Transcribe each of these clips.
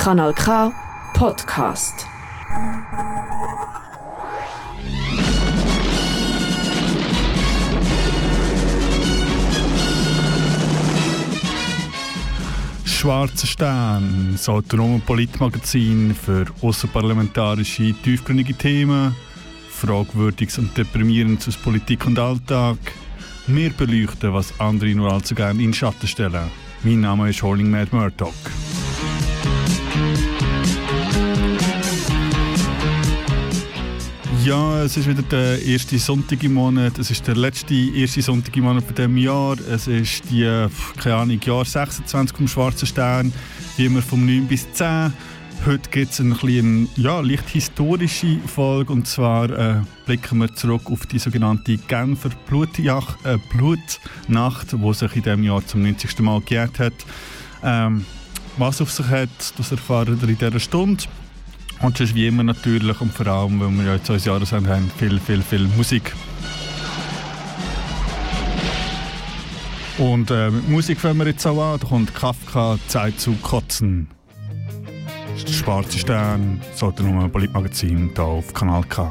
Kanal K Podcast. Schwarzer Stern, das autonome Politmagazin für außerparlamentarische, tiefgründige Themen, Fragwürdiges und Deprimierendes aus Politik und Alltag. Wir beleuchten, was andere nur allzu gerne in Schatten stellen. Mein Name ist Holling Mad Murdoch. Ja, es ist wieder der erste Sonntag im Monat. Es ist der letzte erste Sonntag im Monat von diesem Jahr. Es ist die, keine Ahnung, Jahr 26 vom Schwarzen Stern. Wie immer vom 9 bis 10. Heute gibt es eine kleine, ja, leicht historische Folge. Und zwar äh, blicken wir zurück auf die sogenannte Genfer Blutjach, äh, Blutnacht, die sich in diesem Jahr zum 90. Mal gejährt hat. Ähm, was auf sich hat, das erfahren wir in dieser Stunde. Und sonst wie immer natürlich und vor allem, weil wir ja jetzt unser Jahresende haben, viel, viel, viel Musik. Und äh, mit Musik fangen wir jetzt auch an. Da kommt Kafka «Zeit zu kotzen». Das ist der schwarze Stern, sollte nur ein Politmagazin hier auf Kanal K.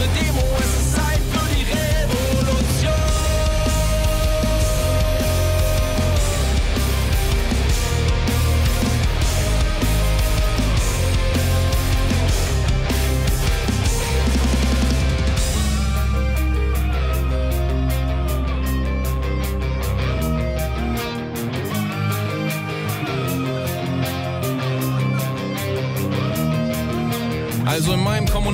Scheiß auf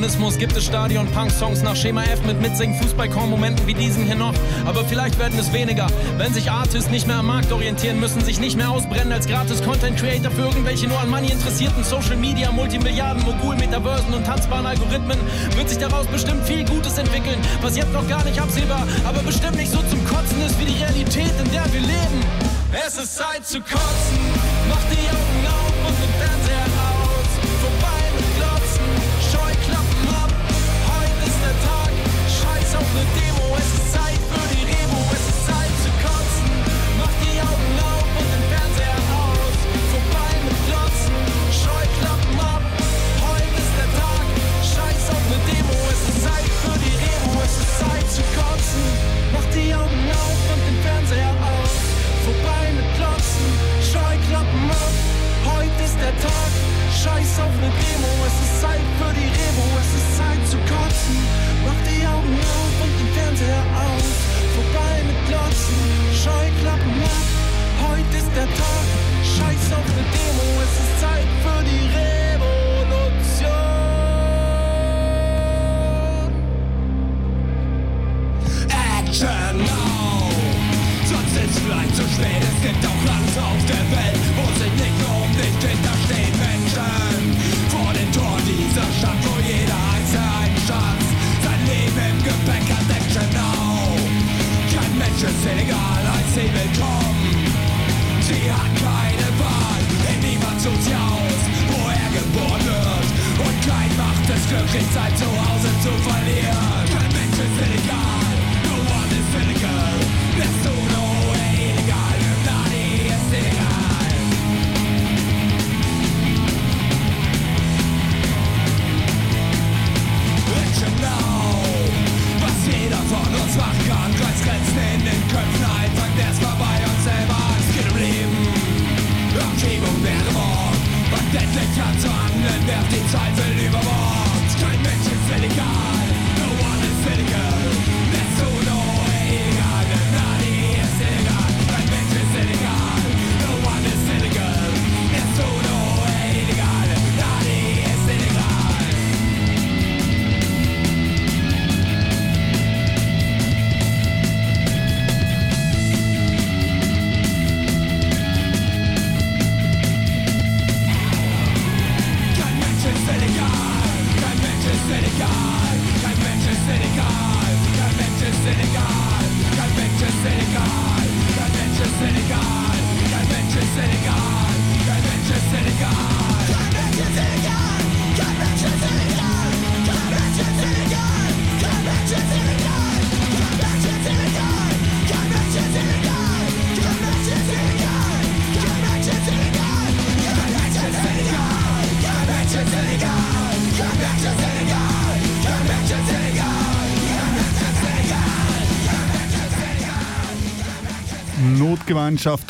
Kommunismus gibt es Stadion-Punk-Songs nach Schema F mit mitsingen Fußballkorn-Momenten wie diesen hier noch. Aber vielleicht werden es weniger, wenn sich Artists nicht mehr am Markt orientieren müssen, sich nicht mehr ausbrennen als Gratis-Content-Creator für irgendwelche nur an Money interessierten Social-Media, Multimilliarden, Mogul, Metaversen und tanzbaren Algorithmen, wird sich daraus bestimmt viel Gutes entwickeln, was jetzt noch gar nicht absehbar, aber bestimmt nicht so zum Kotzen ist wie die Realität, in der wir leben. Es ist Zeit zu kotzen,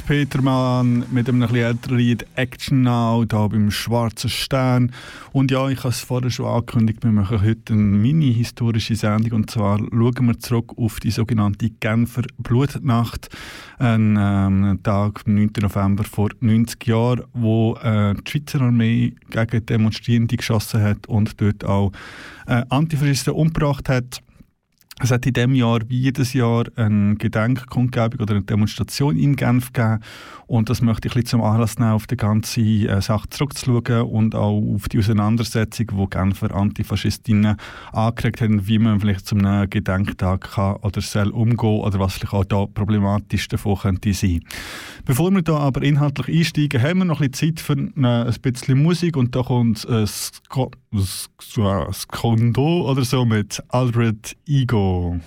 Petermann mit einem etwas älteren Lied Action Now, hier beim Schwarzen Stern. Und ja, ich habe es vorher schon angekündigt, wir machen heute eine mini-historische Sendung und zwar schauen wir zurück auf die sogenannte Genfer Blutnacht, ein ähm, Tag, am 9. November vor 90 Jahren, wo äh, die Schweizer Armee gegen Demonstrierende geschossen hat und dort auch äh, Antifaschisten umgebracht hat. Es hat in diesem Jahr wie jedes Jahr eine Gedenkkundgebung oder eine Demonstration in Genf gegeben. Und das möchte ich ein bisschen zum Anlass nehmen, auf die ganze äh, Sache zurückzuschauen und auch auf die Auseinandersetzung, die Genfer Antifaschistinnen angeregt haben, wie man vielleicht zum Gedenktag kann oder soll umgehen oder was vielleicht auch da problematisch davon könnte sein. Bevor wir da aber inhaltlich einsteigen, haben wir noch ein bisschen Zeit für ein bisschen Musik und da kommt äh, Skondo oder so mit Albert Ego.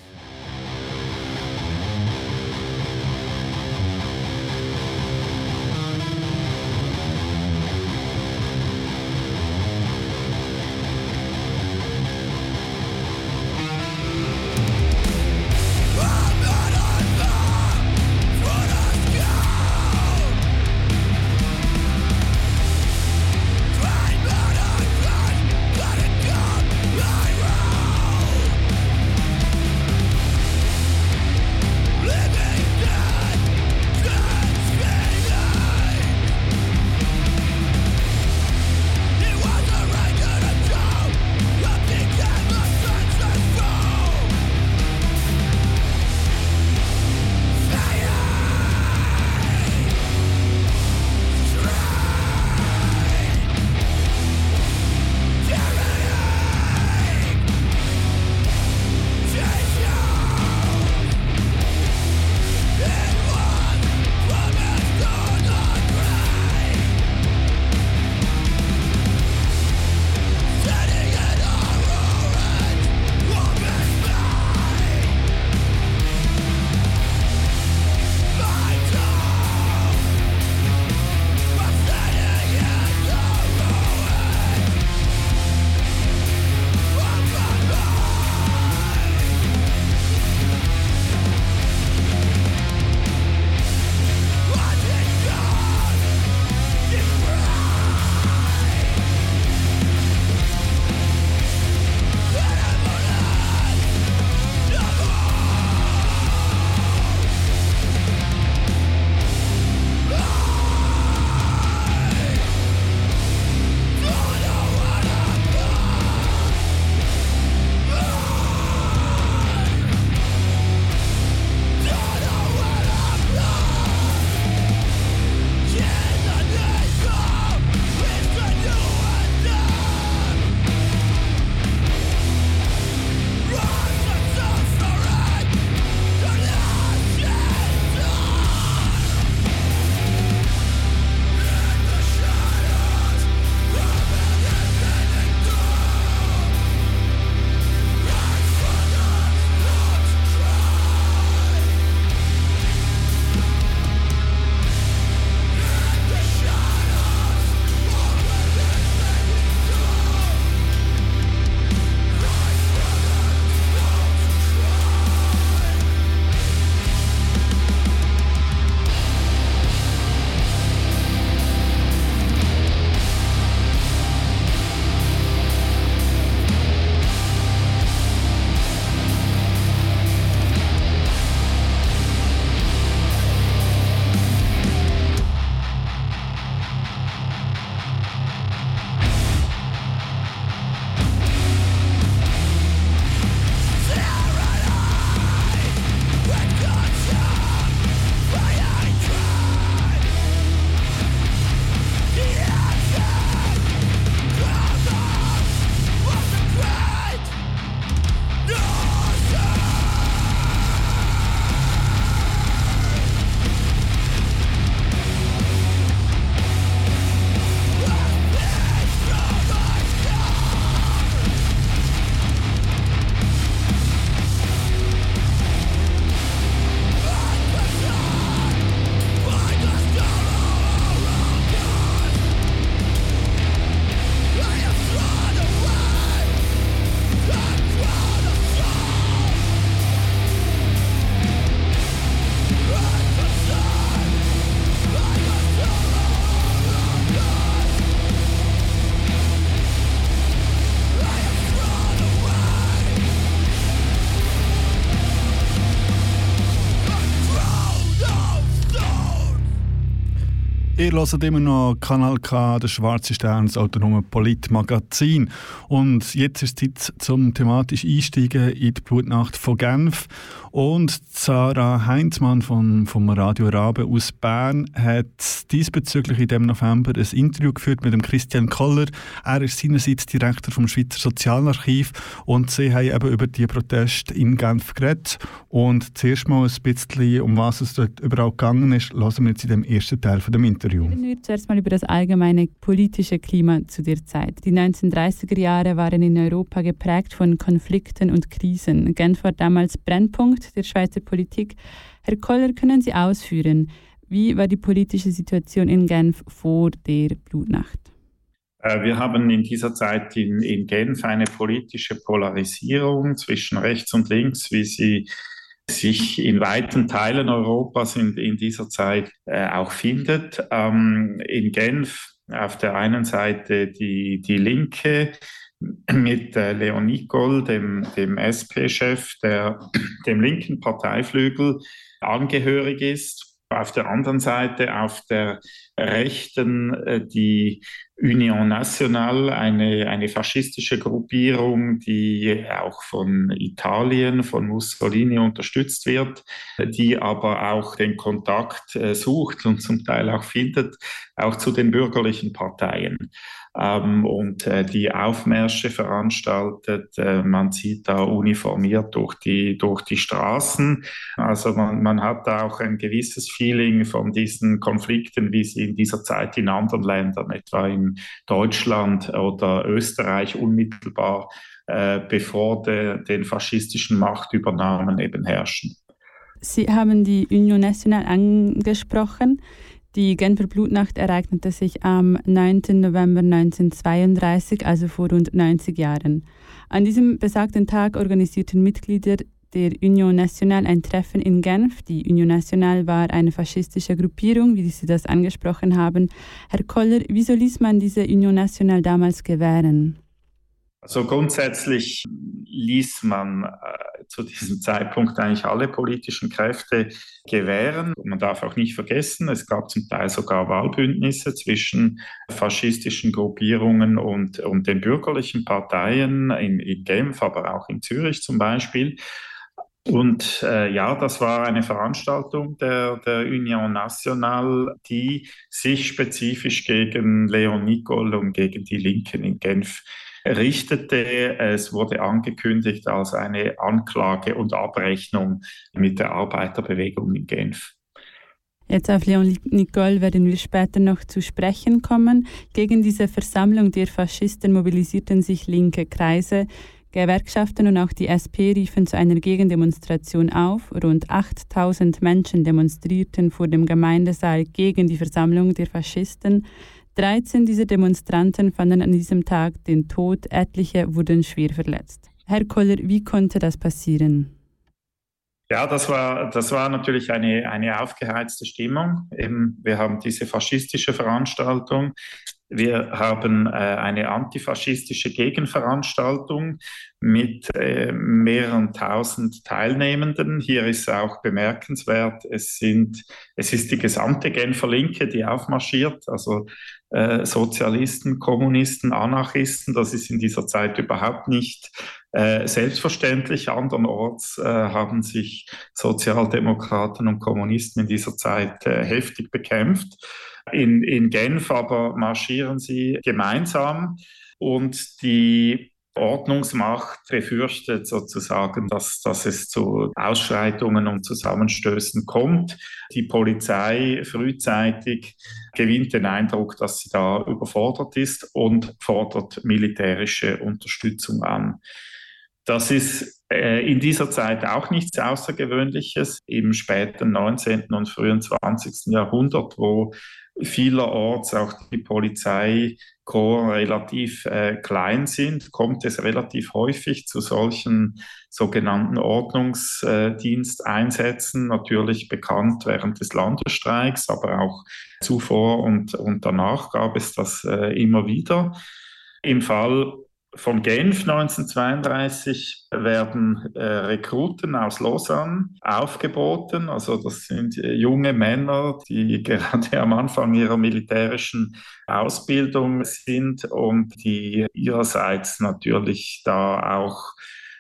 Ihr hört immer noch Kanal K, der Schwarze Stern, das autonome Politmagazin. Und jetzt ist Zeit zum thematisch Einsteigen in die Blutnacht von Genf. Und Sarah Heinzmann von, vom Radio Rabe aus Bern hat diesbezüglich in dem November ein Interview geführt mit dem Christian Koller. Er ist seinerseits Direktor vom Schweizer Sozialarchiv und sie haben eben über die Proteste in Genf geredet. Und zuerst mal ein bisschen, um was es dort überhaupt gegangen ist, lassen wir jetzt in dem ersten Teil von dem Interview. Interview. Reden wir zuerst mal über das allgemeine politische Klima zu der Zeit. Die 1930er Jahre waren in Europa geprägt von Konflikten und Krisen. Genf war damals Brennpunkt der Schweizer Politik. Herr Koller, können Sie ausführen, wie war die politische Situation in Genf vor der Blutnacht? Äh, wir haben in dieser Zeit in, in Genf eine politische Polarisierung zwischen rechts und links, wie sie sich in weiten Teilen Europas in, in dieser Zeit äh, auch findet. Ähm, in Genf auf der einen Seite die, die Linke mit äh, Leon Nicol, dem, dem SP-Chef, der dem linken Parteiflügel angehörig ist. Auf der anderen Seite, auf der rechten, äh, die Union Nationale, eine, eine faschistische Gruppierung, die auch von Italien, von Mussolini unterstützt wird, die aber auch den Kontakt äh, sucht und zum Teil auch findet, auch zu den bürgerlichen Parteien ähm, und äh, die Aufmärsche veranstaltet. Äh, man zieht da uniformiert durch die, durch die Straßen. Also man, man hat da auch ein gewisses Feeling von diesen Konflikten, wie sie in dieser Zeit in anderen Ländern, etwa in Deutschland oder Österreich unmittelbar äh, bevor de, den faschistischen Machtübernahmen eben herrschen. Sie haben die Union Nationale angesprochen. Die Genfer Blutnacht ereignete sich am 9. November 1932, also vor rund 90 Jahren. An diesem besagten Tag organisierten Mitglieder der Union Nationale ein Treffen in Genf. Die Union Nationale war eine faschistische Gruppierung, wie Sie das angesprochen haben. Herr Koller, wieso ließ man diese Union Nationale damals gewähren? Also grundsätzlich ließ man äh, zu diesem Zeitpunkt eigentlich alle politischen Kräfte gewähren. Und man darf auch nicht vergessen, es gab zum Teil sogar Wahlbündnisse zwischen faschistischen Gruppierungen und, und den bürgerlichen Parteien in, in Genf, aber auch in Zürich zum Beispiel. Und äh, ja, das war eine Veranstaltung der, der Union Nationale, die sich spezifisch gegen Leon Nicol und gegen die Linken in Genf richtete. Es wurde angekündigt als eine Anklage und Abrechnung mit der Arbeiterbewegung in Genf. Jetzt auf Leon Nicole werden wir später noch zu sprechen kommen. Gegen diese Versammlung der Faschisten mobilisierten sich linke Kreise. Gewerkschaften und auch die SP riefen zu einer Gegendemonstration auf. Rund 8000 Menschen demonstrierten vor dem Gemeindesaal gegen die Versammlung der Faschisten. 13 dieser Demonstranten fanden an diesem Tag den Tod, etliche wurden schwer verletzt. Herr Koller, wie konnte das passieren? Ja, das war, das war natürlich eine, eine aufgeheizte Stimmung. Eben, wir haben diese faschistische Veranstaltung. Wir haben äh, eine antifaschistische Gegenveranstaltung mit äh, mehreren tausend Teilnehmenden. Hier ist auch bemerkenswert, es, sind, es ist die gesamte Genfer Linke, die aufmarschiert. Also äh, Sozialisten, Kommunisten, Anarchisten. Das ist in dieser Zeit überhaupt nicht äh, selbstverständlich. Andernorts äh, haben sich Sozialdemokraten und Kommunisten in dieser Zeit äh, heftig bekämpft. In, in Genf aber marschieren sie gemeinsam und die Ordnungsmacht befürchtet sozusagen, dass, dass es zu Ausschreitungen und Zusammenstößen kommt. Die Polizei frühzeitig gewinnt den Eindruck, dass sie da überfordert ist und fordert militärische Unterstützung an. Das ist äh, in dieser Zeit auch nichts Außergewöhnliches. Im späten 19. und frühen 20. Jahrhundert, wo vielerorts auch die Polizeikorps relativ äh, klein sind, kommt es relativ häufig zu solchen sogenannten Ordnungsdiensteinsätzen, natürlich bekannt während des Landesstreiks, aber auch zuvor und, und danach gab es das äh, immer wieder. Im Fall von Genf 1932 werden äh, Rekruten aus Lausanne aufgeboten. Also das sind äh, junge Männer, die gerade am Anfang ihrer militärischen Ausbildung sind und die ihrerseits natürlich da auch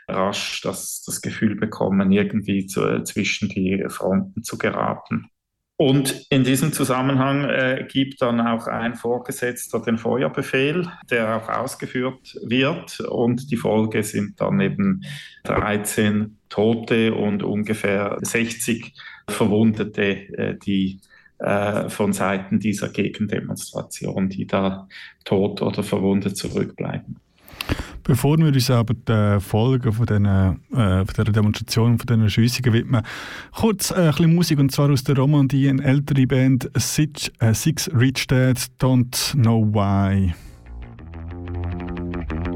rasch das, das Gefühl bekommen, irgendwie zu, zwischen die Fronten zu geraten. Und in diesem Zusammenhang äh, gibt dann auch ein Vorgesetzter den Feuerbefehl, der auch ausgeführt wird. Und die Folge sind dann eben 13 Tote und ungefähr 60 Verwundete, äh, die äh, von Seiten dieser Gegendemonstration, die da tot oder verwundet zurückbleiben. Bevor wir uns aber den Folgen von, diesen, äh, von dieser Demonstration, von diesen Schiessungen widmen, kurz äh, ein bisschen Musik und zwar aus der Romandie, eine ältere Band, Six, äh, Six Rich Dad, Don't Know Why.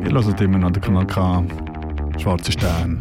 Ihr hört immer noch den Kanal K, Schwarze Sterne.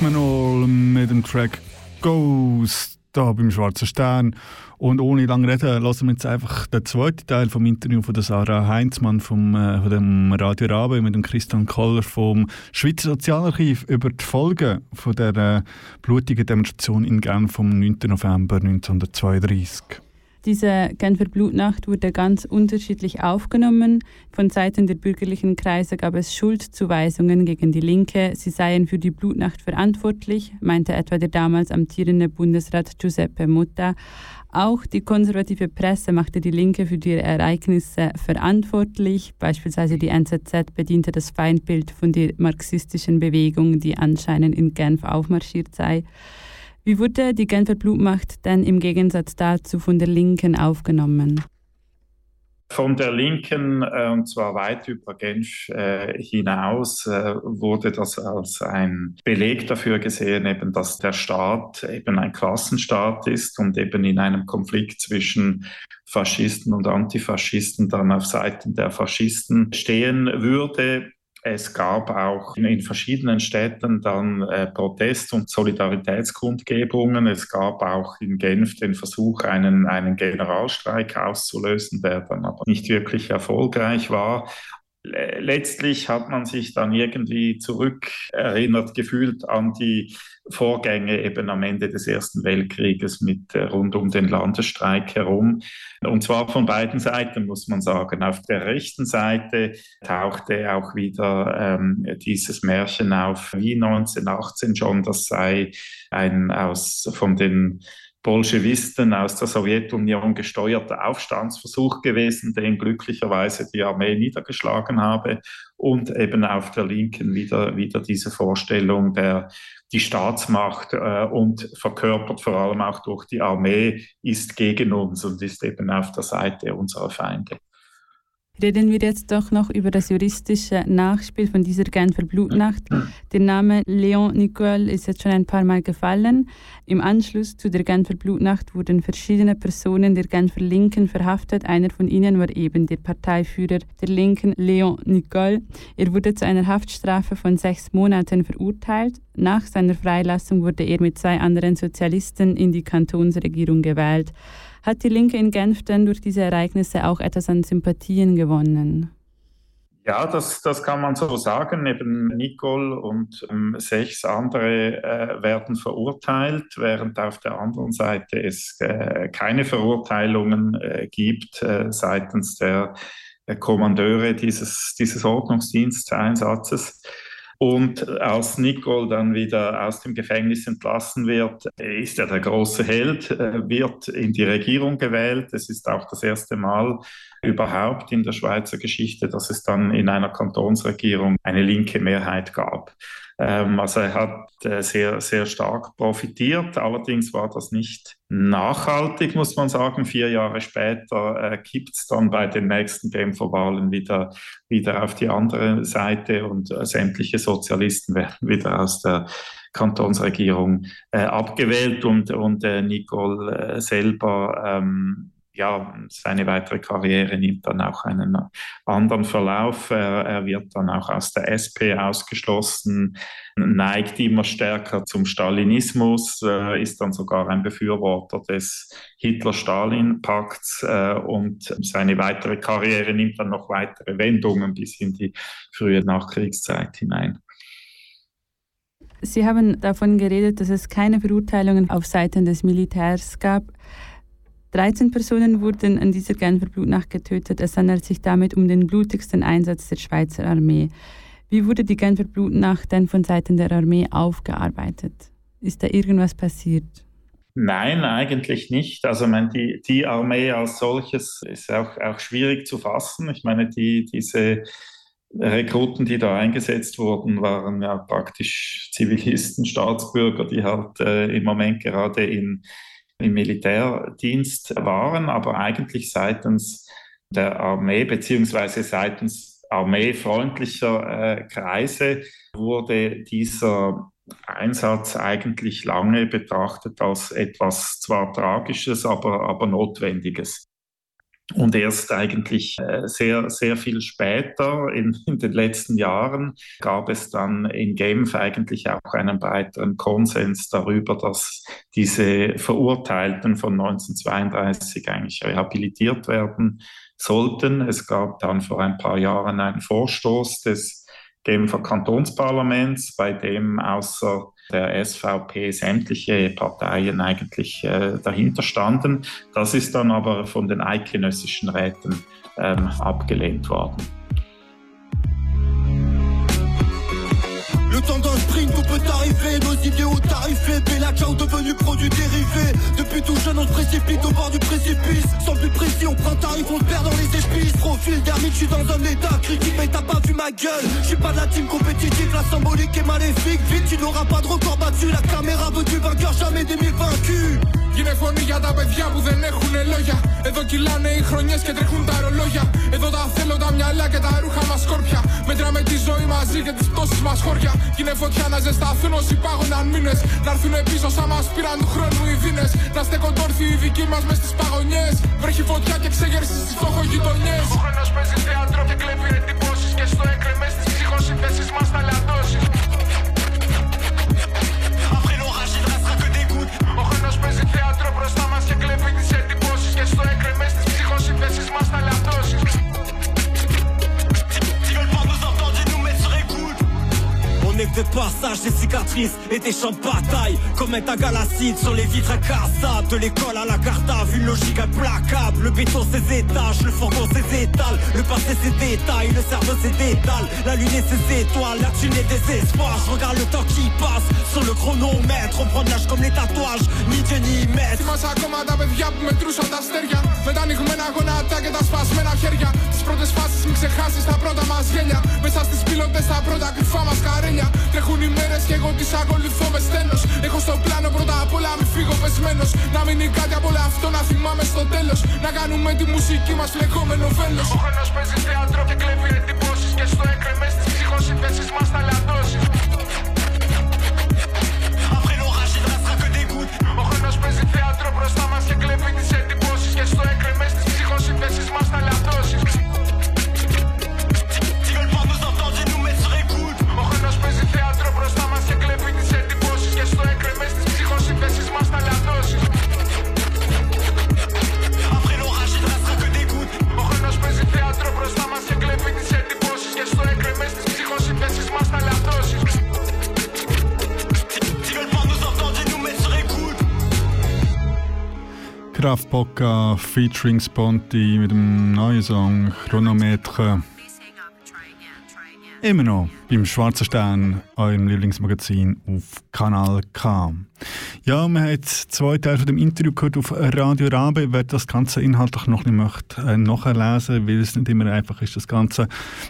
Noch mit dem Track Ghost da beim Schwarzen Stern. Und ohne lange reden, lassen wir jetzt einfach den zweiten Teil vom Interview von der Sarah Heinzmann vom, äh, von dem Radio Rabe mit dem Christian Koller vom Schweizer Sozialarchiv über die Folgen von der äh, blutigen Demonstration in Genf vom 9. November 1932. Diese Genfer Blutnacht wurde ganz unterschiedlich aufgenommen. Von Seiten der bürgerlichen Kreise gab es Schuldzuweisungen gegen die Linke. Sie seien für die Blutnacht verantwortlich, meinte etwa der damals amtierende Bundesrat Giuseppe Mutta. Auch die konservative Presse machte die Linke für die Ereignisse verantwortlich. Beispielsweise die NZZ bediente das Feindbild von der marxistischen Bewegung, die anscheinend in Genf aufmarschiert sei. Wie wurde die Genfer Blutmacht denn im Gegensatz dazu von der Linken aufgenommen? Von der Linken, äh, und zwar weit über Genf äh, hinaus, äh, wurde das als ein Beleg dafür gesehen, eben, dass der Staat eben ein Klassenstaat ist und eben in einem Konflikt zwischen Faschisten und Antifaschisten dann auf Seiten der Faschisten stehen würde. Es gab auch in, verschiedenen Städten dann äh, Protest- und Solidaritätskundgebungen. Es gab auch in Genf den Versuch, einen, einen Generalstreik auszulösen, der dann aber nicht wirklich erfolgreich war letztlich hat man sich dann irgendwie zurückerinnert gefühlt an die Vorgänge eben am Ende des Ersten Weltkrieges mit äh, rund um den Landesstreik herum. Und zwar von beiden Seiten, muss man sagen. Auf der rechten Seite tauchte auch wieder ähm, dieses Märchen auf, wie 1918 schon, das sei ein aus von den Bolschewisten aus der Sowjetunion gesteuerter Aufstandsversuch gewesen, den glücklicherweise die Armee niedergeschlagen habe und eben auf der Linken wieder, wieder diese Vorstellung der die Staatsmacht äh, und verkörpert vor allem auch durch die Armee ist gegen uns und ist eben auf der Seite unserer Feinde. Reden wir jetzt doch noch über das juristische Nachspiel von dieser Genfer Blutnacht. Der Name Leon Nicole ist jetzt schon ein paar Mal gefallen. Im Anschluss zu der Genfer Blutnacht wurden verschiedene Personen der Genfer Linken verhaftet. Einer von ihnen war eben der Parteiführer der Linken, Leon Nicole. Er wurde zu einer Haftstrafe von sechs Monaten verurteilt. Nach seiner Freilassung wurde er mit zwei anderen Sozialisten in die Kantonsregierung gewählt. Hat die Linke in Genf denn durch diese Ereignisse auch etwas an Sympathien gewonnen? Ja, das, das kann man so sagen. Eben Nicole und ähm, sechs andere äh, werden verurteilt, während auf der anderen Seite es äh, keine Verurteilungen äh, gibt äh, seitens der Kommandeure dieses, dieses Ordnungsdiensteinsatzes. Und als Nicole dann wieder aus dem Gefängnis entlassen wird, ist er der große Held, äh, wird in die Regierung gewählt. Es ist auch das erste Mal überhaupt in der Schweizer Geschichte, dass es dann in einer Kantonsregierung eine linke Mehrheit gab. Ähm, also er hat äh, sehr, sehr stark profitiert. Allerdings war das nicht nachhaltig, muss man sagen. Vier Jahre später äh, kippt es dann bei den nächsten Genfer Wahlen wieder, wieder auf die andere Seite und äh, sämtliche Sozialisten werden wieder aus der Kantonsregierung äh, abgewählt und, und äh, Nicole äh, selber ähm, ja, seine weitere Karriere nimmt dann auch einen anderen Verlauf. Er, er, wird dann auch aus der SP ausgeschlossen, neigt immer stärker zum Stalinismus, äh, ist dann sogar ein Befürworter des Hitler-Stalin-Pakts äh, und seine weitere Karriere nimmt dann noch weitere Wendungen bis in die frühe Nachkriegszeit hinein. Sie haben davon geredet, dass es keine Verurteilungen auf Seiten des Militärs gab. 13 Personen wurden an dieser Genfer Blutnacht getötet. Es handelt sich damit um den blutigsten Einsatz der Schweizer Armee. Wie wurde die Genfer Blutnacht denn von Seiten der Armee aufgearbeitet? Ist da irgendwas passiert? Nein, eigentlich nicht. Also meine, die, die Armee als solches ist auch, auch schwierig zu fassen. Ich meine, die, diese Rekruten, die da eingesetzt wurden, waren ja praktisch Zivilisten, Staatsbürger, die halt äh, im Moment gerade in im Militärdienst waren, aber eigentlich seitens der Armee beziehungsweise seitens armeefreundlicher äh, Kreise wurde dieser Einsatz eigentlich lange betrachtet als etwas zwar Tragisches, aber, aber Notwendiges. Und erst eigentlich äh, sehr, sehr viel später, in, in, den letzten Jahren, gab es dann in Genf eigentlich auch einen breiteren Konsens darüber, dass diese Verurteilten von 1932 eigentlich rehabilitiert werden sollten. Es gab dann vor ein paar Jahren einen Vorstoß des Genfer Kantonsparlaments, bei dem außer der SVP sämtliche Parteien eigentlich äh, dahinter standen. Das ist dann aber von den eidgenössischen Räten ähm, abgelehnt worden. Sprint, tout peut arriver, nos idéaux tarifés, Bella Ciao devenu produit dérivé. Depuis tout jeune, on se précipite au bord du précipice. Sans plus précis, on prend tarif, on se perd dans les épices. Profil d'ermite, je suis dans un état critique, mais t'as pas vu ma gueule. Je suis pas de la team compétitive, la symbolique est maléfique. Vite, tu n'auras pas de record battu, la caméra veut du vainqueur, jamais des mille vaincus. Είναι φωνή για τα παιδιά που δεν έχουν λόγια. Εδώ κυλάνε οι χρονιές και τρέχουν τα ρολόγια. Εδώ τα θέλω τα μυαλά και τα ρούχα μας σκόρπια. Μέτραμε τη ζωή μαζί και τις πτώσεις μας χώρια. Κι είναι φωτιά να ζεσταθούν όσοι πάγωναν μήνε. Να έρθουν πίσω σαν μας πήραν του χρόνου οι δίνε. Να στέκονται όρθιοι οι δικοί μας μες στις παγωνιές. Βρέχει φωτιά και ξεγέρσει στις φτωχογειτονιές. Ο χρόνος παίζει θέατρο και κλέβει εντυπώσεις. Και στο έκρεμες στι ψυχοσύνθεσης μας θα hasta las 2. élève de passage, des cicatrices et des champs de bataille. Comète à galacide sur les vitres incassables. De l'école à la cartave, une logique implacable. Le béton ses étages, le fourgon ses étals. Le passé ses détails, le cerveau ses détales. La lune et ses étoiles, la thune et des espoirs. Je regarde le temps qui passe sur le chronomètre. On prend l'âge comme les tatouages, ni Dieu ni maître. Με τα ανοιγμένα γονάτα και τα σπασμένα χέρια. Τι πρώτε φάσει μην ξεχάσει τα πρώτα μα γέλια. Μέσα στι πύλωτε τα πρώτα κρυφά μα καρέλια. Τρέχουν οι μέρες και εγώ τις ακολουθώ με στένος. Έχω στο πλάνο πρώτα απ' όλα μη φύγω πεσμένος. Να μείνει κάτι από όλο αυτό να θυμάμαι στο τέλος. Να κάνουμε τη μουσική μας φλεγόμενο βέλος. Ο χρόνος παίζει θέατρο και κλέβει Featuring Sponti mit dem neuen Song Chronometer. Immer noch beim Schwarzen Stern, eurem Lieblingsmagazin auf Kanal K. Ja, haben jetzt zwei Teile von dem Interview gehört auf Radio Rabe. Wer das Ganze inhaltlich noch nicht möchte, äh, nachlesen, weil es nicht immer einfach ist, das Ganze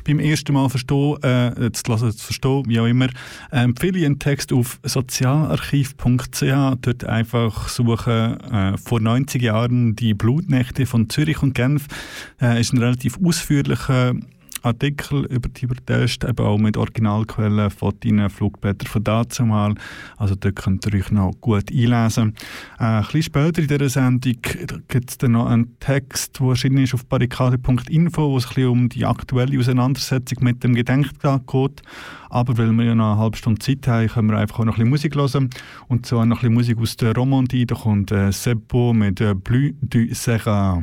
beim ersten Mal verstehen, äh, zu lassen, zu verstehen, wie auch immer, äh, empfehle ich einen Text auf sozialarchiv.ch. Dort einfach suchen, äh, vor 90 Jahren die Blutnächte von Zürich und Genf. Äh, ist ein relativ ausführlicher Artikel über die Proteste, eben auch mit Originalquellen, Fotos, Flugblätter von dazumal. Also dort könnt ihr euch noch gut einlesen. Äh, ein bisschen später in dieser Sendung gibt es dann noch einen Text, der erschienen ist auf barrikade.info, wo es um die aktuelle Auseinandersetzung mit dem Gedenktag geht. Aber weil wir ja noch eine halbe Stunde Zeit haben, können wir einfach auch noch ein bisschen Musik hören. Und zwar noch ein bisschen Musik aus der Romandie. Da kommt äh, Seppo mit äh, Bleu du Serra.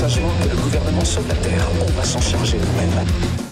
Sagement que le gouvernement sauve la Terre. On va s'en charger nous-mêmes.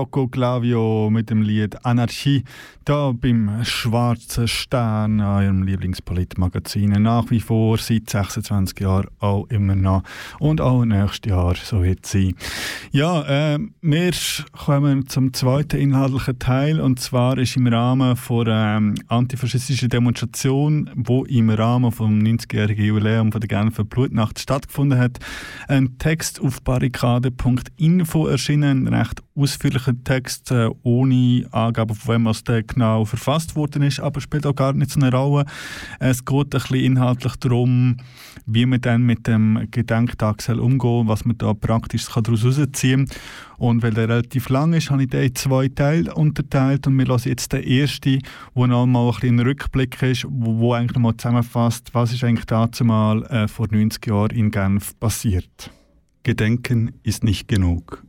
Rocco Clavio mit dem Lied Anarchie da beim Schwarzen Stern ihrem Lieblingspolitmagazin. Nach wie vor seit 26 Jahren auch immer noch und auch nächstes Jahr so wird es sein. Ja, äh, wir kommen zum zweiten inhaltlichen Teil und zwar ist im Rahmen von ähm, antifaschistischen Demonstration, wo im Rahmen vom 90-jährigen Jubiläum von der Genfer Blutnacht stattgefunden hat, ein Text auf barrikade.info erschienen, recht ausführlicher Text äh, ohne Angabe, von wem der genau verfasst worden ist, aber spielt auch gar nicht so eine Rolle. Es geht ein bisschen inhaltlich darum, wie man dann mit dem Gedenktag umgehen was man da praktisch daraus herausziehen kann. Und weil der relativ lang ist, habe ich den in zwei Teile unterteilt und wir hören jetzt den ersten, wo noch mal ein, ein Rückblick ist, wo, wo eigentlich noch mal zusammenfasst, was ist eigentlich dazu mal äh, vor 90 Jahren in Genf passiert. Gedenken ist nicht genug.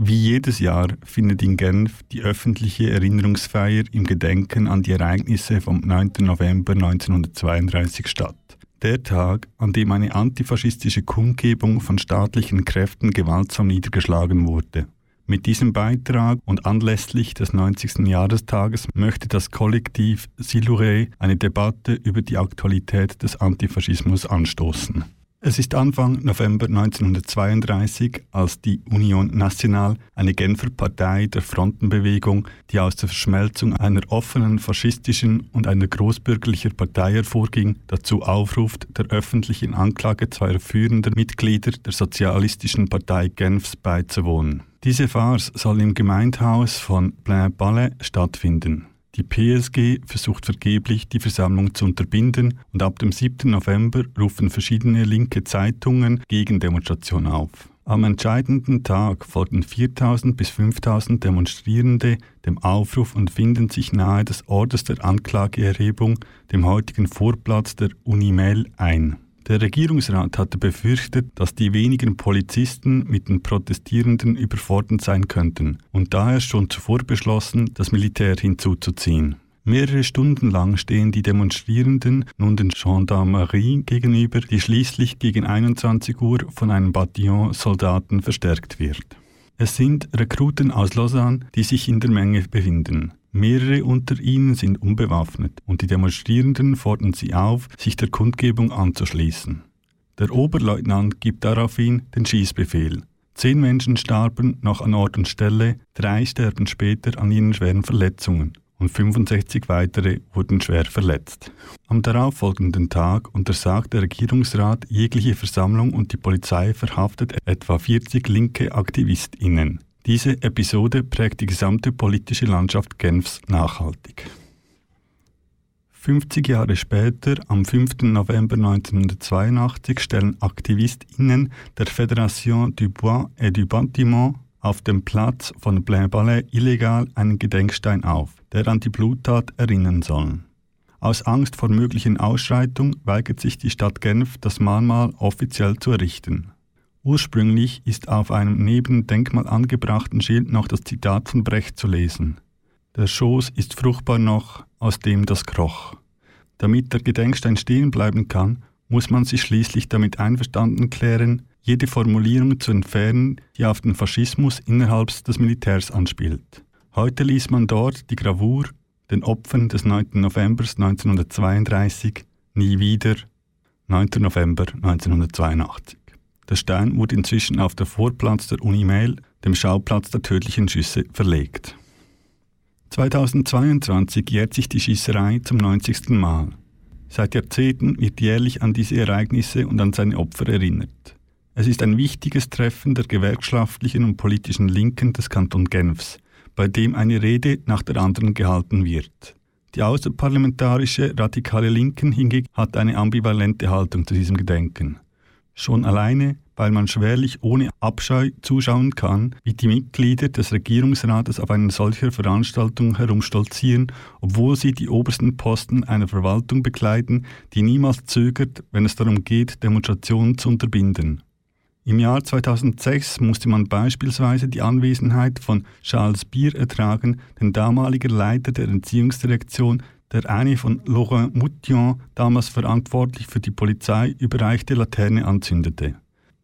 Wie jedes Jahr findet in Genf die öffentliche Erinnerungsfeier im Gedenken an die Ereignisse vom 9. November 1932 statt. Der Tag, an dem eine antifaschistische Kundgebung von staatlichen Kräften gewaltsam niedergeschlagen wurde. Mit diesem Beitrag und anlässlich des 90. Jahrestages möchte das Kollektiv Silure eine Debatte über die Aktualität des Antifaschismus anstoßen. Es ist Anfang November 1932, als die Union Nationale, eine Genfer Partei der Frontenbewegung, die aus der Verschmelzung einer offenen faschistischen und einer großbürgerlichen Partei hervorging, dazu aufruft, der öffentlichen Anklage zweier führender Mitglieder der Sozialistischen Partei Genfs beizuwohnen. Diese Farce soll im Gemeindehaus von Plain-Palais stattfinden. Die PSG versucht vergeblich, die Versammlung zu unterbinden und ab dem 7. November rufen verschiedene linke Zeitungen gegen Demonstration auf. Am entscheidenden Tag folgen 4000 bis 5000 Demonstrierende dem Aufruf und finden sich nahe des Ortes der Anklageerhebung, dem heutigen Vorplatz der Unimel, ein. Der Regierungsrat hatte befürchtet, dass die wenigen Polizisten mit den Protestierenden überfordert sein könnten und daher schon zuvor beschlossen, das Militär hinzuzuziehen. Mehrere Stunden lang stehen die Demonstrierenden nun den Gendarmerie gegenüber, die schließlich gegen 21 Uhr von einem Bataillon Soldaten verstärkt wird. Es sind Rekruten aus Lausanne, die sich in der Menge befinden. Mehrere unter ihnen sind unbewaffnet und die Demonstrierenden fordern sie auf, sich der Kundgebung anzuschließen. Der Oberleutnant gibt daraufhin den Schießbefehl. Zehn Menschen starben noch an Ort und Stelle, drei sterben später an ihren schweren Verletzungen und 65 weitere wurden schwer verletzt. Am darauffolgenden Tag untersagt der Regierungsrat jegliche Versammlung und die Polizei verhaftet etwa 40 linke AktivistInnen. Diese Episode prägt die gesamte politische Landschaft Genfs nachhaltig. 50 Jahre später, am 5. November 1982, stellen AktivistInnen der Fédération du Bois et du Bâtiment auf dem Platz von Blain-Balais illegal einen Gedenkstein auf, der an die Bluttat erinnern soll. Aus Angst vor möglichen Ausschreitungen weigert sich die Stadt Genf, das Mahnmal offiziell zu errichten. Ursprünglich ist auf einem neben Denkmal angebrachten Schild noch das Zitat von Brecht zu lesen. Der Schoß ist fruchtbar noch, aus dem das kroch. Damit der Gedenkstein stehen bleiben kann, muss man sich schließlich damit einverstanden klären, jede Formulierung zu entfernen, die auf den Faschismus innerhalb des Militärs anspielt. Heute liest man dort die Gravur den Opfern des 9. November 1932 nie wieder 9. November 1982. Der Stein wurde inzwischen auf der Vorplatz der Uni dem Schauplatz der tödlichen Schüsse, verlegt. 2022 jährt sich die Schießerei zum 90. Mal. Seit Jahrzehnten wird jährlich an diese Ereignisse und an seine Opfer erinnert. Es ist ein wichtiges Treffen der gewerkschaftlichen und politischen Linken des Kanton Genfs, bei dem eine Rede nach der anderen gehalten wird. Die außerparlamentarische radikale Linken hingegen hat eine ambivalente Haltung zu diesem Gedenken. Schon alleine, weil man schwerlich ohne Abscheu zuschauen kann, wie die Mitglieder des Regierungsrates auf einer solcher Veranstaltung herumstolzieren, obwohl sie die obersten Posten einer Verwaltung bekleiden, die niemals zögert, wenn es darum geht, Demonstrationen zu unterbinden. Im Jahr 2006 musste man beispielsweise die Anwesenheit von Charles Bier ertragen, den damaliger Leiter der Erziehungsdirektion, der eine von Laurent Moutillon, damals verantwortlich für die Polizei, überreichte Laterne anzündete.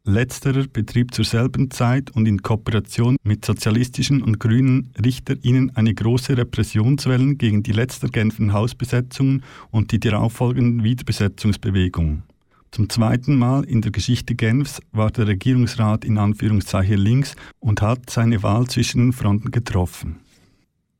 Letzterer betrieb zur selben Zeit und in Kooperation mit sozialistischen und grünen RichterInnen eine große Repressionswelle gegen die letzter Genfer Hausbesetzungen und die darauffolgenden Wiederbesetzungsbewegungen. Zum zweiten Mal in der Geschichte Genfs war der Regierungsrat in Anführungszeichen links und hat seine Wahl zwischen den Fronten getroffen.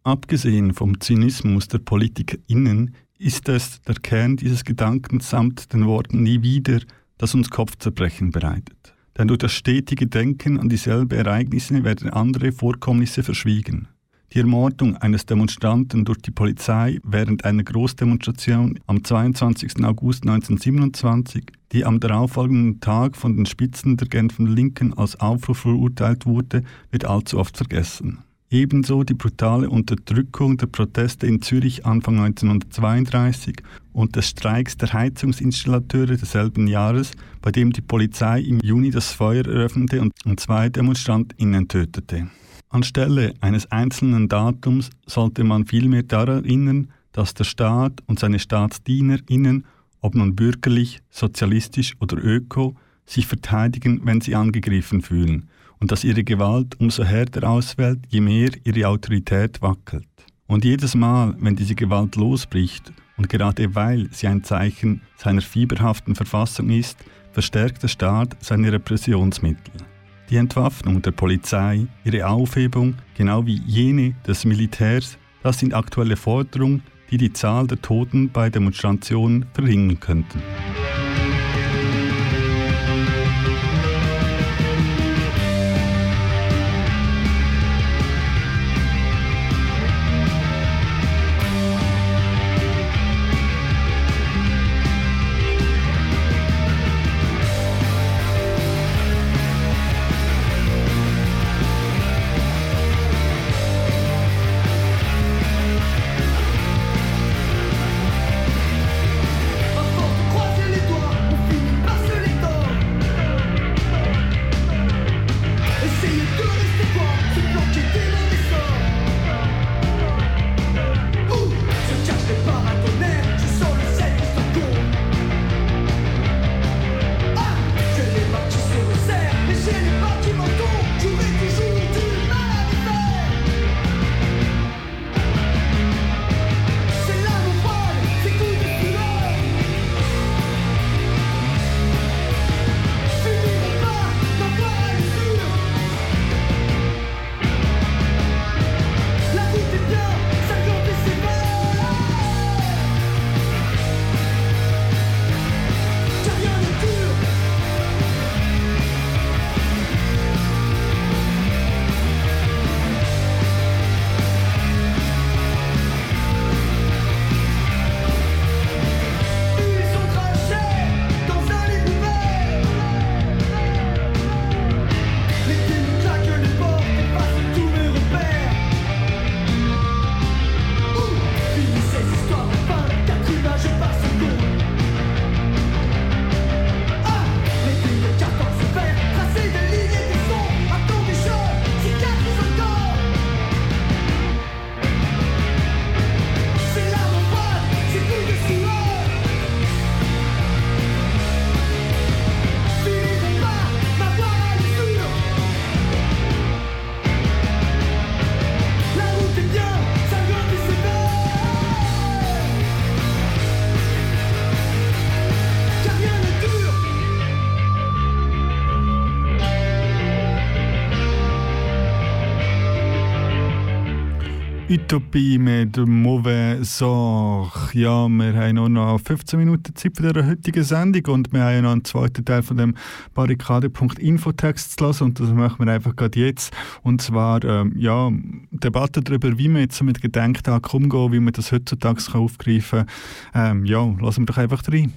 Abgesehen vom Zynismus der PolitikerInnen ist es der Kern dieses Gedankens samt den Worten nie wieder, das uns Kopfzerbrechen bereitet. Denn durch das stetige Denken an dieselben Ereignisse werden andere Vorkommnisse verschwiegen. Die Ermordung eines Demonstranten durch die Polizei während einer Großdemonstration am 22. August 1927, die am darauffolgenden Tag von den Spitzen der Genfer Linken als Aufruf verurteilt wurde, wird allzu oft vergessen. Ebenso die brutale Unterdrückung der Proteste in Zürich Anfang 1932 und des Streiks der Heizungsinstallateure desselben Jahres, bei dem die Polizei im Juni das Feuer eröffnete und zwei DemonstrantInnen tötete. Anstelle eines einzelnen Datums sollte man vielmehr daran erinnern, dass der Staat und seine StaatsdienerInnen, ob nun bürgerlich, sozialistisch oder öko, sich verteidigen, wenn sie angegriffen fühlen und dass ihre Gewalt umso härter ausfällt, je mehr ihre Autorität wackelt. Und jedes Mal, wenn diese Gewalt losbricht und gerade weil sie ein Zeichen seiner fieberhaften Verfassung ist, verstärkt der Staat seine Repressionsmittel. Die Entwaffnung der Polizei, ihre Aufhebung, genau wie jene des Militärs, das sind aktuelle Forderungen, die die Zahl der Toten bei Demonstrationen verringern könnten. Mit Mauvais Sort. Ja, wir haben nur noch 15 Minuten Zeit für dieser heutigen Sendung und wir haben noch einen zweiten Teil von dem Barrikade.infotext zu lassen und das machen wir einfach gerade jetzt. Und zwar, ähm, ja, Debatte darüber, wie man jetzt mit Gedenktagen umgehen, wie man das heutzutage aufgreifen kann. Ähm, ja, lassen wir doch einfach rein.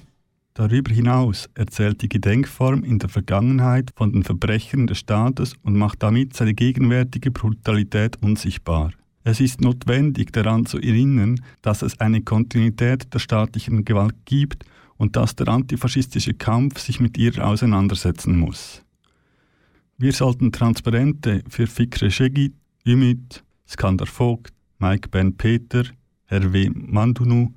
Darüber hinaus erzählt die Gedenkform in der Vergangenheit von den Verbrechern des Staates und macht damit seine gegenwärtige Brutalität unsichtbar. Es ist notwendig daran zu erinnern, dass es eine Kontinuität der staatlichen Gewalt gibt und dass der antifaschistische Kampf sich mit ihr auseinandersetzen muss. Wir sollten Transparente für Fikre Şegit, Ümit, Skander Vogt, Mike Ben Peter, Hervé Mandunu,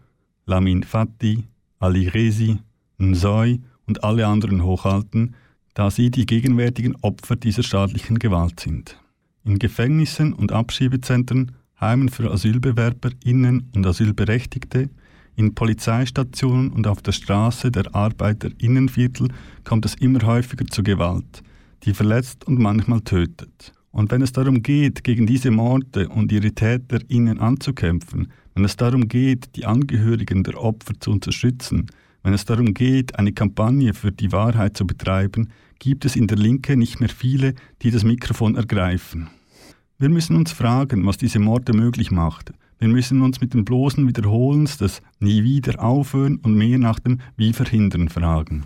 Lamin Fati, Ali Rezi, Nsoy und alle anderen hochhalten, da sie die gegenwärtigen Opfer dieser staatlichen Gewalt sind. In Gefängnissen und Abschiebezentren Heimen für AsylbewerberInnen und Asylberechtigte, in Polizeistationen und auf der Straße der ArbeiterInnenviertel kommt es immer häufiger zu Gewalt, die verletzt und manchmal tötet. Und wenn es darum geht, gegen diese Morde und ihre TäterInnen anzukämpfen, wenn es darum geht, die Angehörigen der Opfer zu unterstützen, wenn es darum geht, eine Kampagne für die Wahrheit zu betreiben, gibt es in der Linke nicht mehr viele, die das Mikrofon ergreifen. Wir müssen uns fragen, was diese Morde möglich macht. Wir müssen uns mit dem bloßen Wiederholens des Nie wieder aufhören und mehr nach dem Wie verhindern fragen.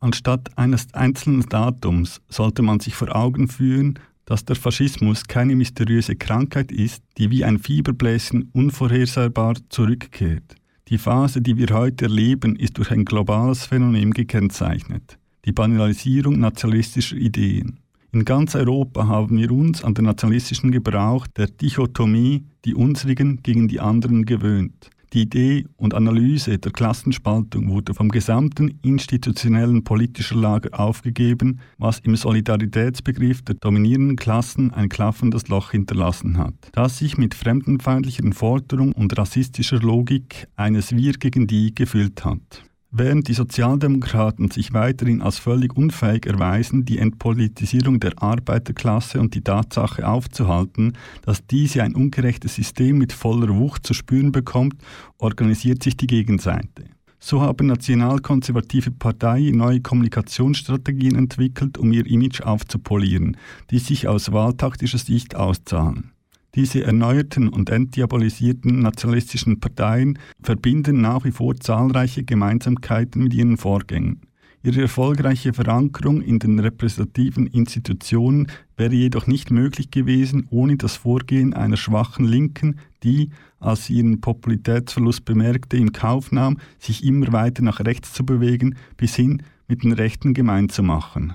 Anstatt eines einzelnen Datums sollte man sich vor Augen führen, dass der Faschismus keine mysteriöse Krankheit ist, die wie ein Fieberbläschen unvorhersehbar zurückkehrt. Die Phase, die wir heute erleben, ist durch ein globales Phänomen gekennzeichnet, die Banalisierung nationalistischer Ideen. In ganz Europa haben wir uns an den nationalistischen Gebrauch der Dichotomie, die unsrigen gegen die anderen gewöhnt. Die Idee und Analyse der Klassenspaltung wurde vom gesamten institutionellen politischen Lager aufgegeben, was im Solidaritätsbegriff der dominierenden Klassen ein klaffendes Loch hinterlassen hat, das sich mit fremdenfeindlichen Forderungen und rassistischer Logik eines Wir gegen die gefüllt hat. Während die Sozialdemokraten sich weiterhin als völlig unfähig erweisen, die Entpolitisierung der Arbeiterklasse und die Tatsache aufzuhalten, dass diese ein ungerechtes System mit voller Wucht zu spüren bekommt, organisiert sich die Gegenseite. So haben nationalkonservative Parteien neue Kommunikationsstrategien entwickelt, um ihr Image aufzupolieren, die sich aus wahltaktischer Sicht auszahlen. Diese erneuerten und entdiabolisierten nationalistischen Parteien verbinden nach wie vor zahlreiche Gemeinsamkeiten mit ihren Vorgängen. Ihre erfolgreiche Verankerung in den repräsentativen Institutionen wäre jedoch nicht möglich gewesen ohne das Vorgehen einer schwachen Linken, die, als sie ihren Popularitätsverlust bemerkte, in Kauf nahm, sich immer weiter nach rechts zu bewegen, bis hin mit den Rechten gemein zu machen.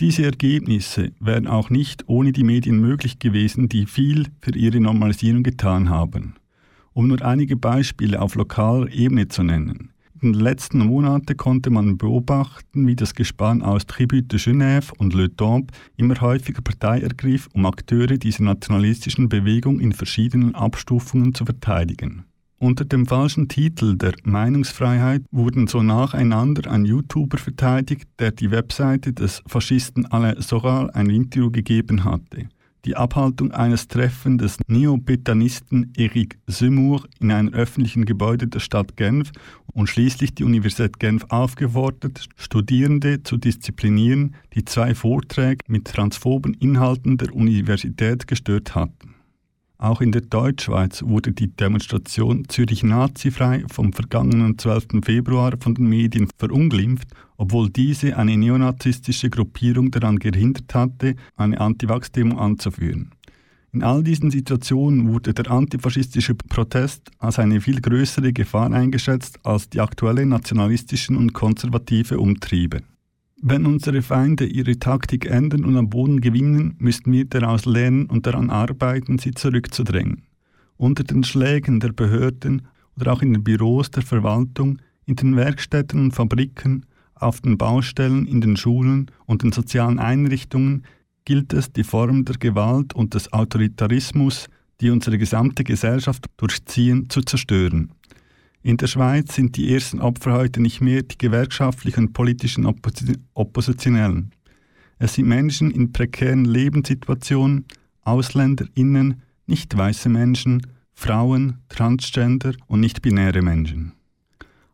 Diese Ergebnisse wären auch nicht ohne die Medien möglich gewesen, die viel für ihre Normalisierung getan haben. Um nur einige Beispiele auf lokaler Ebene zu nennen. In den letzten Monaten konnte man beobachten, wie das Gespann aus Tribute de Genève und Le Temple immer häufiger Partei ergriff, um Akteure dieser nationalistischen Bewegung in verschiedenen Abstufungen zu verteidigen. Unter dem falschen Titel der Meinungsfreiheit wurden so nacheinander ein YouTuber verteidigt, der die Webseite des Faschisten Alain Soral ein Interview gegeben hatte. Die Abhaltung eines Treffens des Neopetanisten Eric Zemmour in einem öffentlichen Gebäude der Stadt Genf und schließlich die Universität Genf aufgefordert, Studierende zu disziplinieren, die zwei Vorträge mit transphoben Inhalten der Universität gestört hatten. Auch in der Deutschschweiz wurde die Demonstration Zürich nazifrei vom vergangenen 12. Februar von den Medien verunglimpft, obwohl diese eine neonazistische Gruppierung daran gehindert hatte, eine Antiwachs-Demo anzuführen. In all diesen Situationen wurde der antifaschistische Protest als eine viel größere Gefahr eingeschätzt als die aktuelle nationalistischen und konservative Umtriebe. Wenn unsere Feinde ihre Taktik ändern und am Boden gewinnen, müssten wir daraus lernen und daran arbeiten, sie zurückzudrängen. Unter den Schlägen der Behörden oder auch in den Büros der Verwaltung, in den Werkstätten und Fabriken, auf den Baustellen, in den Schulen und den sozialen Einrichtungen gilt es, die Form der Gewalt und des Autoritarismus, die unsere gesamte Gesellschaft durchziehen, zu zerstören. In der Schweiz sind die ersten Opfer heute nicht mehr die gewerkschaftlichen und politischen Oppositionellen. Es sind Menschen in prekären Lebenssituationen, AusländerInnen, nicht weiße Menschen, Frauen, Transgender und nicht-binäre Menschen.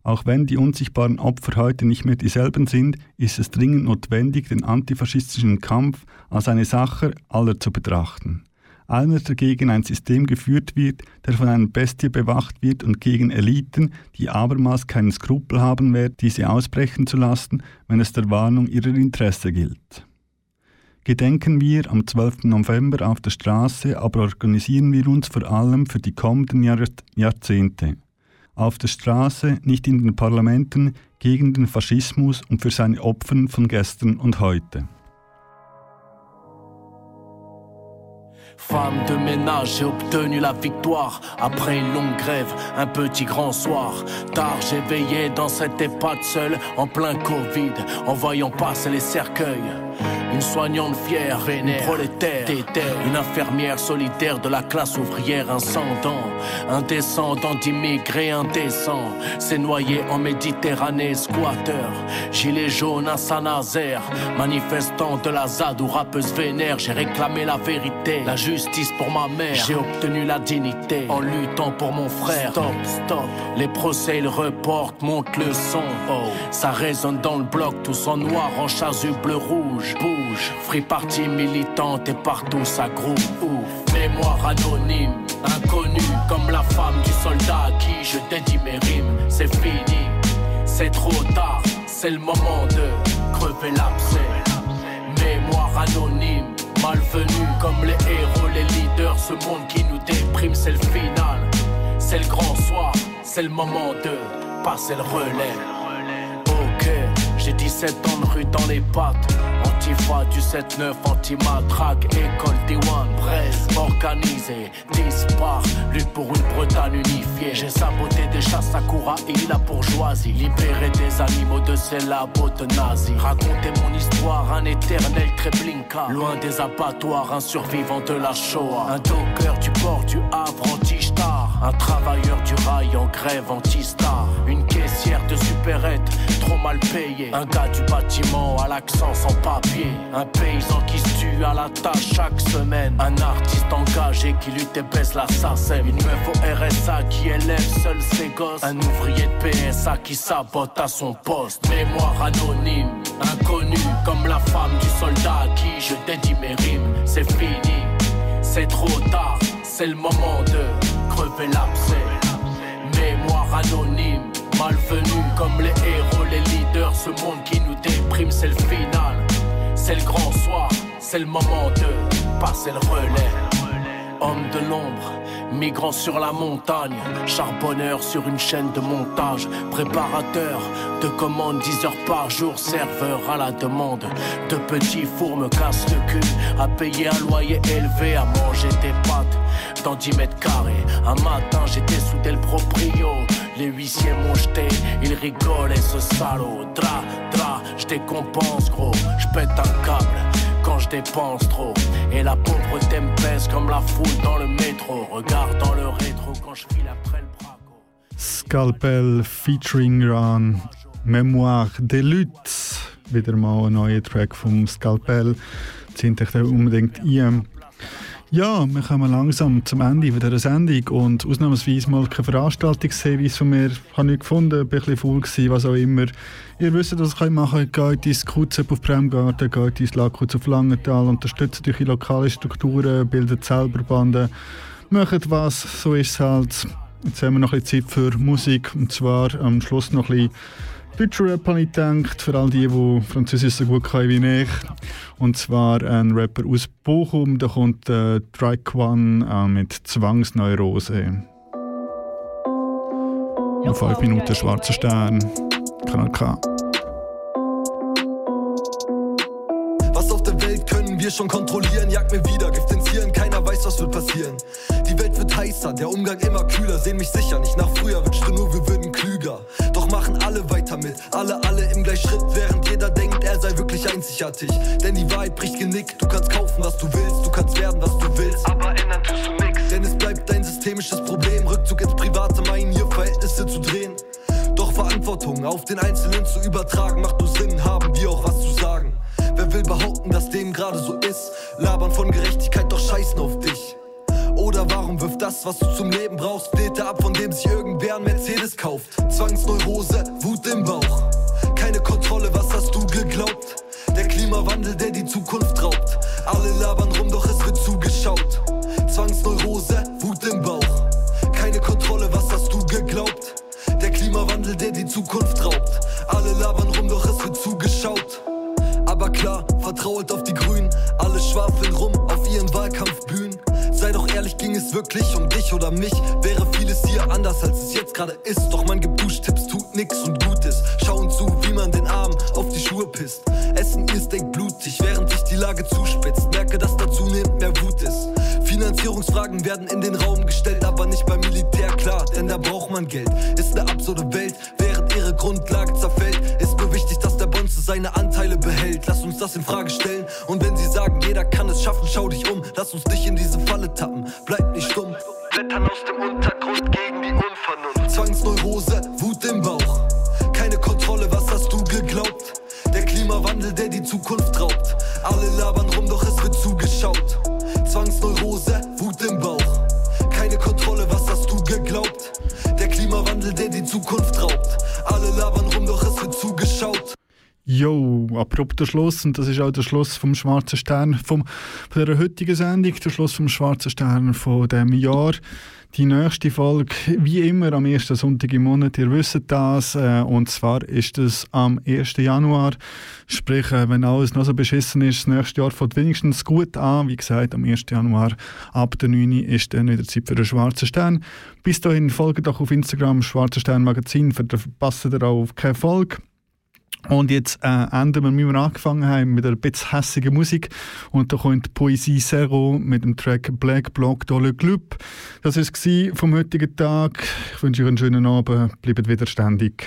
Auch wenn die unsichtbaren Opfer heute nicht mehr dieselben sind, ist es dringend notwendig, den antifaschistischen Kampf als eine Sache aller zu betrachten. Einer dagegen ein System geführt wird, der von einer Bestie bewacht wird und gegen Eliten, die abermals keinen Skrupel haben werden, diese ausbrechen zu lassen, wenn es der Warnung ihrer Interesse gilt. Gedenken wir am 12. November auf der Straße, aber organisieren wir uns vor allem für die kommenden Jahr Jahrzehnte auf der Straße, nicht in den Parlamenten, gegen den Faschismus und für seine Opfer von gestern und heute. Femme de ménage, j'ai obtenu la victoire. Après une longue grève, un petit grand soir. Tard, j'ai veillé dans cette EHPAD seule, en plein Covid, en voyant passer les cercueils. Une soignante fière, une prolétaire, une infirmière solitaire de la classe ouvrière, un un descendant d'immigrés indécents, s'est noyé en Méditerranée, squatteur, gilet jaune à Saint-Nazaire, manifestant de la ZAD ou rappeuse vénère, j'ai réclamé la vérité, la justice pour ma mère, j'ai obtenu la dignité en luttant pour mon frère. Stop, stop, les procès ils reportent, montent le son, oh, ça résonne dans le bloc, tous en noir, en bleu rouge. Free party militante et partout ça groupe ouf. Mémoire anonyme, inconnue comme la femme du soldat à qui je dédie mes rimes. C'est fini, c'est trop tard, c'est le moment de crever l'abcès. Mémoire anonyme, malvenue comme les héros, les leaders, ce monde qui nous déprime, c'est le final. C'est le grand soir, c'est le moment de passer le relais. Ok, j'ai 17 ans de rue dans les pattes. Antifa du 7-9, anti-matraque, école D1, presse, organisée, dispar, lutte pour une Bretagne unifiée. J'ai saboté des chasses à et la bourgeoisie, libéré des animaux de ces labos de nazis. Raconter mon histoire, un éternel Treblinka, loin des abattoirs, un survivant de la Shoah. Un docker du port du Havre, un travailleur du rail en grève, anti-star. Une caissière de supérette, trop mal payée. Un gars du bâtiment à l'accent sans papier. Un paysan qui se tue à la tâche chaque semaine. Un artiste engagé qui lutte et baisse la SACEM. Une meuf au RSA qui élève seul ses gosses. Un ouvrier de PSA qui sabote à son poste. Mémoire anonyme, inconnu comme la femme du soldat à qui je dédie mes rimes. C'est fini, c'est trop tard, c'est le moment de crever l'abcès. Mémoire anonyme, malvenu comme les héros, les leaders. Ce monde qui nous déprime, c'est le final. C'est le grand soir, c'est le moment de passer le relais. Homme de l'ombre, migrant sur la montagne, charbonneur sur une chaîne de montage, préparateur de commandes 10 heures par jour, serveur à la demande. De petits fours me cassent le cul, à payer un loyer élevé, à manger des pâtes dans 10 mètres carrés. Un matin j'étais sous le proprio, les huissiers m'ont jeté, ils rigolaient ce salaud. Dra, dra, je décompense gros, je pète un câble quand je dépense trop. Et la pauvreté me pèse comme la foule dans le métro. Regarde dans le rétro quand je file après le braco. Scalpel featuring Run, Memoire des Luttes. Wieder mal ein neuer Track vom Scalpel. Zieht euch unbedingt ein. Ja, wir kommen langsam zum Ende dieser Sendung und ausnahmsweise mal keine Veranstaltungsserie von mir. Ich habe nicht gefunden, ein bisschen faul gewesen, was auch immer. Ihr wisst, was ihr machen könnt. Geht ins QZEP auf Bremgarten, geht ins Lakutz auf Langenthal, unterstützt eure lokale Strukturen, bildet selber Banden, macht was, so ist es halt. Jetzt haben wir noch ein bisschen Zeit für Musik und zwar am Schluss noch ein bisschen Deutscher Rap habe ich gedacht, für all die, die Französisch so gut können wie ich. Und zwar ein Rapper aus Bochum, da kommt äh, Drake One äh, mit Zwangsneurose. In 5 Minuten Schwarzer Stern, Kanal K. Was auf der Welt können wir schon kontrollieren? Jagt mir wieder, Gift ins Hirn, keiner weiß, was wird passieren. Die Welt wird heißer, der Umgang immer kühler, sehen mich sicher nicht nach früher, wünschte nur, wir würden alle alle, alle im Gleichschritt, während jeder denkt, er sei wirklich einzigartig. Denn die Wahrheit bricht Genick, du kannst kaufen, was du willst, du kannst werden, was du willst. Aber ändern tust du nix. Denn es bleibt dein systemisches Problem, Rückzug ins Private, meinen hier Verhältnisse zu drehen. Doch Verantwortung auf den Einzelnen zu übertragen, macht nur Sinn, haben wir auch was zu sagen. Wer will behaupten, dass dem gerade so ist? Labern von Gerechtigkeit, doch scheißen auf dich. Oder Warum wirft das, was du zum Leben brauchst, Meter ab, von dem sich irgendwer ein Mercedes kauft? Zwangsneurose, Wut im Bauch. Keine Kontrolle, was hast du geglaubt? Der Klimawandel, der die Zukunft raubt. Alle Abrupter Schluss und das ist auch der Schluss vom Schwarzen Stern vom, von der heutigen Sendung, der Schluss vom Schwarzen Stern von diesem Jahr. Die nächste Folge, wie immer, am ersten Sonntag im Monat, ihr wisst das, äh, und zwar ist es am 1. Januar, sprich, äh, wenn alles noch so beschissen ist, das nächste Jahr fängt wenigstens gut an, wie gesagt, am 1. Januar ab der 9. ist dann wieder Zeit für den Schwarzen Stern. Bis dahin folgt doch auf Instagram Schwarzer Stern Magazin, verpasst ihr auch keine Folge. Und jetzt äh, enden wir, wie wir angefangen haben, mit einer bisschen hässigen Musik. Und da kommt Poesie Zero mit dem Track Black Block Dolle Club. Das war es vom heutigen Tag. Ich wünsche euch einen schönen Abend. Bleibt widerständig.